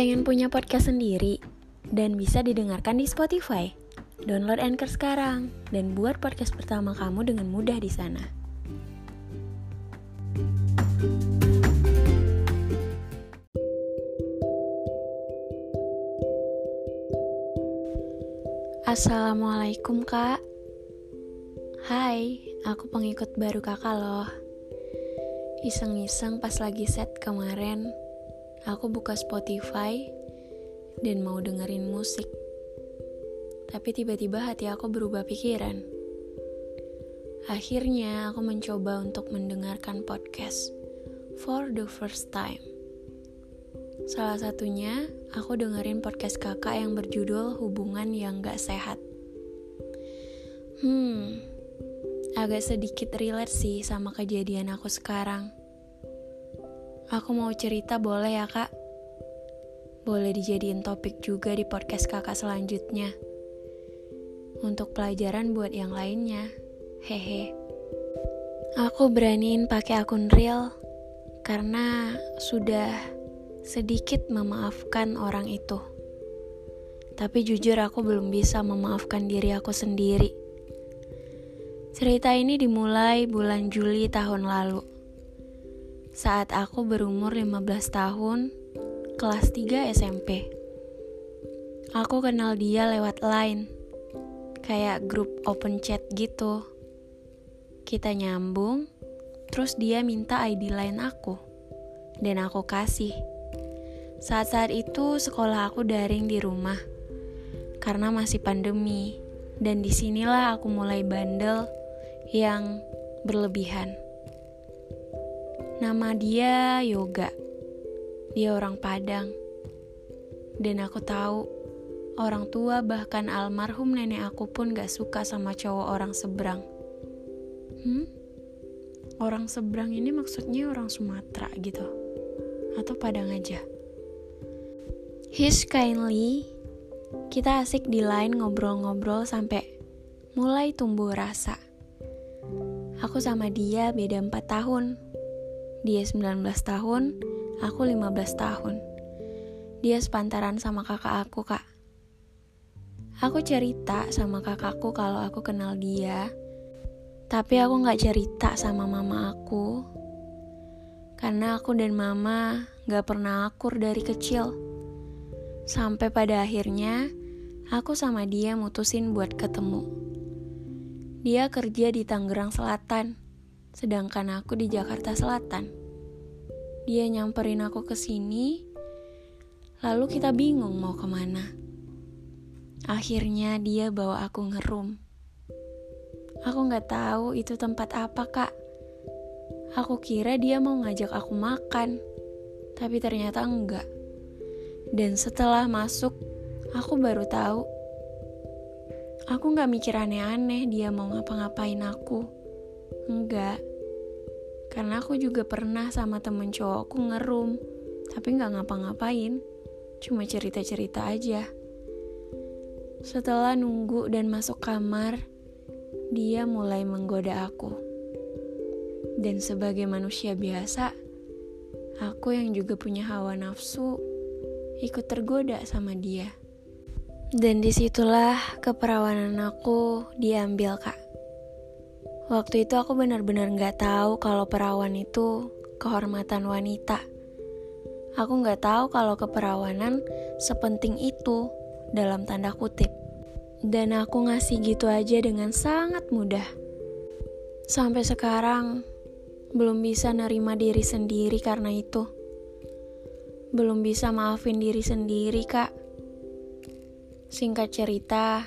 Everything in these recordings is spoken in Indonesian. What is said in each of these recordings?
Pengen punya podcast sendiri dan bisa didengarkan di Spotify? Download Anchor sekarang dan buat podcast pertama kamu dengan mudah di sana. Assalamualaikum kak Hai, aku pengikut baru kakak loh Iseng-iseng pas lagi set kemarin Aku buka Spotify dan mau dengerin musik. Tapi tiba-tiba hati aku berubah pikiran. Akhirnya aku mencoba untuk mendengarkan podcast for the first time. Salah satunya, aku dengerin podcast kakak yang berjudul Hubungan Yang Gak Sehat. Hmm, agak sedikit relate sih sama kejadian aku sekarang. Aku mau cerita boleh ya kak? Boleh dijadiin topik juga di podcast kakak selanjutnya. Untuk pelajaran buat yang lainnya. Hehe. Aku beraniin pakai akun real karena sudah sedikit memaafkan orang itu. Tapi jujur aku belum bisa memaafkan diri aku sendiri. Cerita ini dimulai bulan Juli tahun lalu saat aku berumur 15 tahun, kelas 3 SMP. Aku kenal dia lewat line, kayak grup open chat gitu. Kita nyambung, terus dia minta ID line aku, dan aku kasih. Saat-saat itu sekolah aku daring di rumah, karena masih pandemi, dan di sinilah aku mulai bandel yang berlebihan. Nama dia Yoga. Dia orang Padang. Dan aku tahu, orang tua bahkan almarhum nenek aku pun gak suka sama cowok orang seberang. Hmm? Orang seberang ini maksudnya orang Sumatera gitu? Atau Padang aja? His kindly, kita asik di line ngobrol-ngobrol sampai mulai tumbuh rasa. Aku sama dia beda 4 tahun, dia 19 tahun, aku 15 tahun. Dia sepantaran sama kakak aku, Kak. Aku cerita sama kakakku kalau aku kenal dia, tapi aku gak cerita sama mama aku. Karena aku dan mama gak pernah akur dari kecil. Sampai pada akhirnya, aku sama dia mutusin buat ketemu. Dia kerja di Tangerang Selatan sedangkan aku di Jakarta Selatan. Dia nyamperin aku ke sini, lalu kita bingung mau ke mana. Akhirnya dia bawa aku ngerum. Aku nggak tahu itu tempat apa kak. Aku kira dia mau ngajak aku makan, tapi ternyata enggak. Dan setelah masuk, aku baru tahu. Aku nggak mikir aneh-aneh dia mau ngapa-ngapain aku. Enggak. Karena aku juga pernah sama temen cowokku ngerum, tapi nggak ngapa-ngapain, cuma cerita-cerita aja. Setelah nunggu dan masuk kamar, dia mulai menggoda aku. Dan sebagai manusia biasa, aku yang juga punya hawa nafsu, ikut tergoda sama dia. Dan di situlah keperawanan aku diambil kak. Waktu itu aku benar-benar gak tahu kalau perawan itu kehormatan wanita. Aku gak tahu kalau keperawanan sepenting itu dalam tanda kutip. Dan aku ngasih gitu aja dengan sangat mudah. Sampai sekarang belum bisa nerima diri sendiri karena itu. Belum bisa maafin diri sendiri, Kak. Singkat cerita,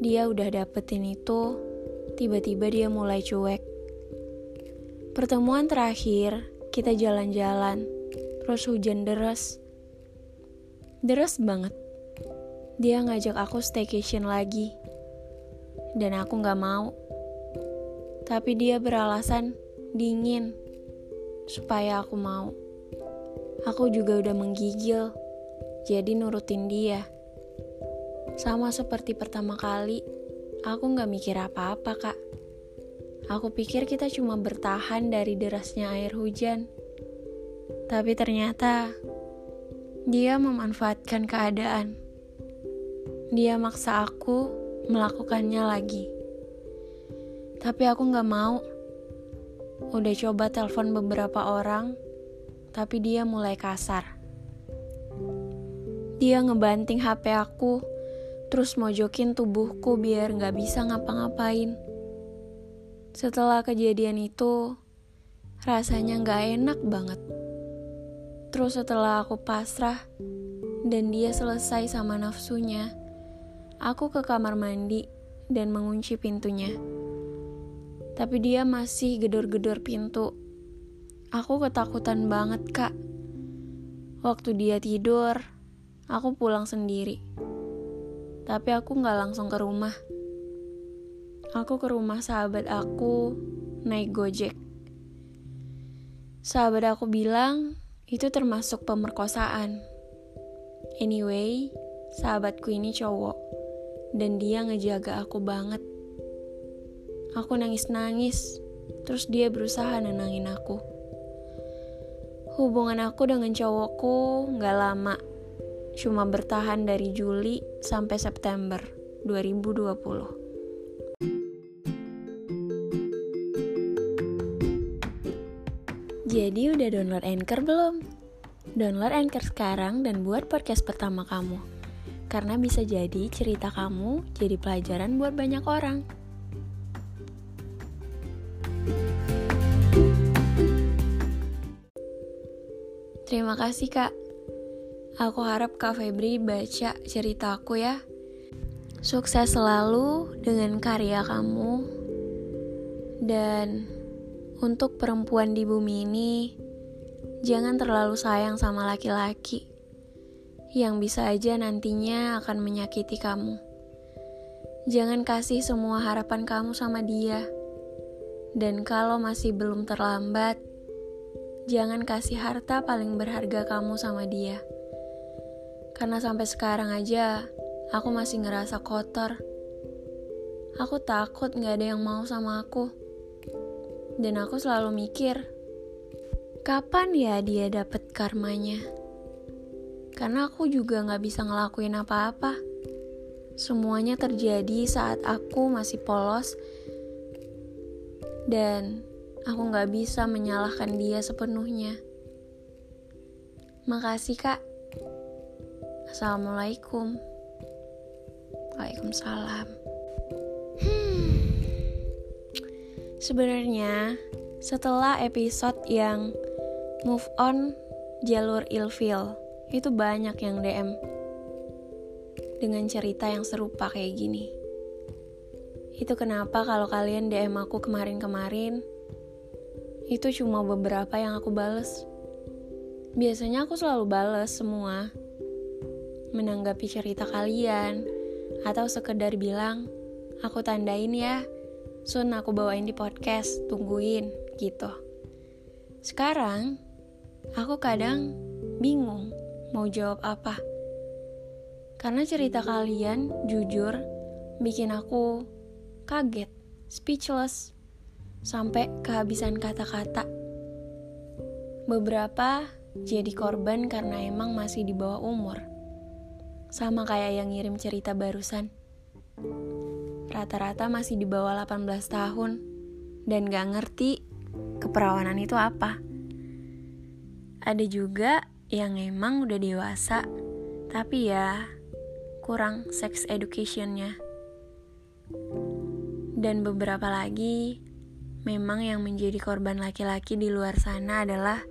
dia udah dapetin itu tiba-tiba dia mulai cuek. Pertemuan terakhir, kita jalan-jalan, terus hujan deras. Deras banget. Dia ngajak aku staycation lagi. Dan aku gak mau. Tapi dia beralasan dingin, supaya aku mau. Aku juga udah menggigil, jadi nurutin dia. Sama seperti pertama kali, Aku gak mikir apa-apa, Kak. Aku pikir kita cuma bertahan dari derasnya air hujan. Tapi ternyata Dia memanfaatkan keadaan. Dia maksa aku melakukannya lagi. Tapi aku gak mau. Udah coba telepon beberapa orang, tapi dia mulai kasar. Dia ngebanting HP aku, terus mojokin tubuhku biar gak bisa ngapa-ngapain. Setelah kejadian itu, rasanya gak enak banget. Terus setelah aku pasrah dan dia selesai sama nafsunya, aku ke kamar mandi dan mengunci pintunya. Tapi dia masih gedor-gedor pintu. Aku ketakutan banget, Kak. Waktu dia tidur, aku pulang sendiri. Tapi aku gak langsung ke rumah. Aku ke rumah sahabat aku naik gojek. Sahabat aku bilang itu termasuk pemerkosaan. Anyway, sahabatku ini cowok, dan dia ngejaga aku banget. Aku nangis-nangis, terus dia berusaha nenangin aku. Hubungan aku dengan cowokku gak lama, cuma bertahan dari Juli sampai September 2020. Jadi udah download Anchor belum? Download Anchor sekarang dan buat podcast pertama kamu. Karena bisa jadi cerita kamu jadi pelajaran buat banyak orang. Terima kasih kak. Aku harap Kak Febri baca cerita aku ya. Sukses selalu dengan karya kamu. Dan untuk perempuan di bumi ini, jangan terlalu sayang sama laki-laki yang bisa aja nantinya akan menyakiti kamu. Jangan kasih semua harapan kamu sama dia, dan kalau masih belum terlambat, jangan kasih harta paling berharga kamu sama dia. Karena sampai sekarang aja, aku masih ngerasa kotor. Aku takut gak ada yang mau sama aku. Dan aku selalu mikir, kapan ya dia dapet karmanya? Karena aku juga gak bisa ngelakuin apa-apa. Semuanya terjadi saat aku masih polos dan aku gak bisa menyalahkan dia sepenuhnya. Makasih kak. Assalamualaikum. Waalaikumsalam. Hmm. Sebenarnya, setelah episode yang move on jalur ilfil, itu banyak yang DM dengan cerita yang serupa kayak gini. Itu kenapa kalau kalian DM aku kemarin-kemarin, itu cuma beberapa yang aku bales. Biasanya aku selalu bales semua, menanggapi cerita kalian, atau sekedar bilang, aku tandain ya Sun aku bawain di podcast, tungguin gitu. Sekarang aku kadang bingung mau jawab apa. Karena cerita kalian jujur bikin aku kaget, speechless, sampai kehabisan kata-kata. Beberapa jadi korban karena emang masih di bawah umur. Sama kayak yang ngirim cerita barusan rata-rata masih di bawah 18 tahun dan gak ngerti keperawanan itu apa. Ada juga yang emang udah dewasa, tapi ya kurang sex educationnya. Dan beberapa lagi, memang yang menjadi korban laki-laki di luar sana adalah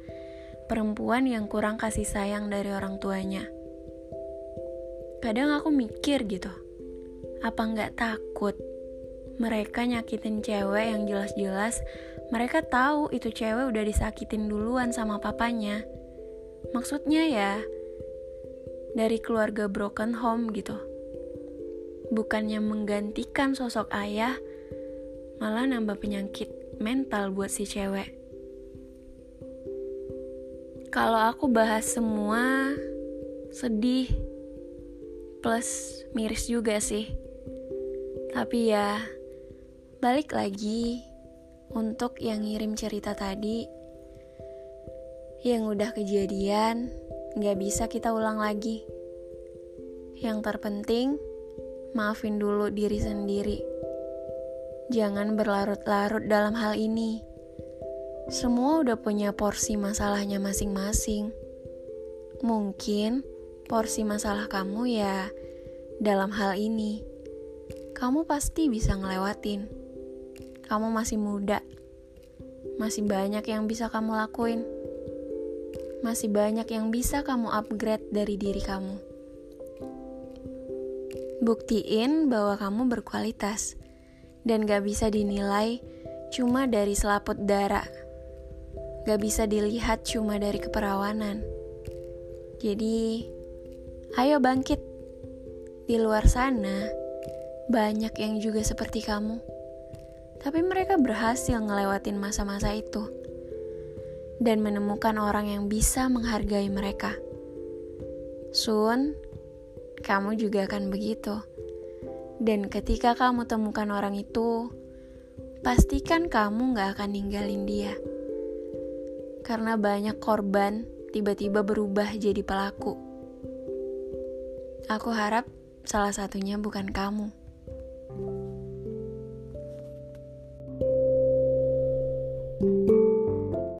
perempuan yang kurang kasih sayang dari orang tuanya. Kadang aku mikir gitu, apa nggak takut mereka nyakitin cewek yang jelas-jelas mereka tahu itu cewek udah disakitin duluan sama papanya. Maksudnya ya, dari keluarga broken home gitu. Bukannya menggantikan sosok ayah, malah nambah penyakit mental buat si cewek. Kalau aku bahas semua, sedih, plus miris juga sih. Tapi ya, balik lagi untuk yang ngirim cerita tadi yang udah kejadian gak bisa kita ulang lagi. Yang terpenting, maafin dulu diri sendiri. Jangan berlarut-larut dalam hal ini. Semua udah punya porsi masalahnya masing-masing. Mungkin porsi masalah kamu ya dalam hal ini. Kamu pasti bisa ngelewatin. Kamu masih muda. Masih banyak yang bisa kamu lakuin masih banyak yang bisa kamu upgrade dari diri kamu. Buktiin bahwa kamu berkualitas dan gak bisa dinilai cuma dari selaput darah. Gak bisa dilihat cuma dari keperawanan. Jadi, ayo bangkit. Di luar sana, banyak yang juga seperti kamu. Tapi mereka berhasil ngelewatin masa-masa itu dan menemukan orang yang bisa menghargai mereka. Soon, kamu juga akan begitu. Dan ketika kamu temukan orang itu, pastikan kamu gak akan ninggalin dia. Karena banyak korban tiba-tiba berubah jadi pelaku. Aku harap salah satunya bukan kamu.